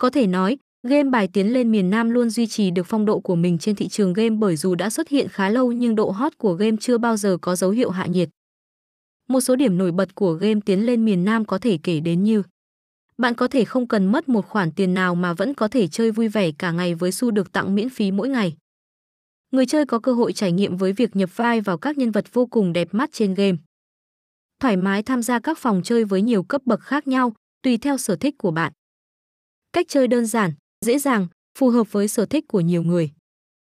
Có thể nói, game bài tiến lên miền Nam luôn duy trì được phong độ của mình trên thị trường game bởi dù đã xuất hiện khá lâu nhưng độ hot của game chưa bao giờ có dấu hiệu hạ nhiệt. Một số điểm nổi bật của game tiến lên miền Nam có thể kể đến như bạn có thể không cần mất một khoản tiền nào mà vẫn có thể chơi vui vẻ cả ngày với xu được tặng miễn phí mỗi ngày. Người chơi có cơ hội trải nghiệm với việc nhập vai vào các nhân vật vô cùng đẹp mắt trên game. Thoải mái tham gia các phòng chơi với nhiều cấp bậc khác nhau, tùy theo sở thích của bạn. Cách chơi đơn giản, dễ dàng, phù hợp với sở thích của nhiều người.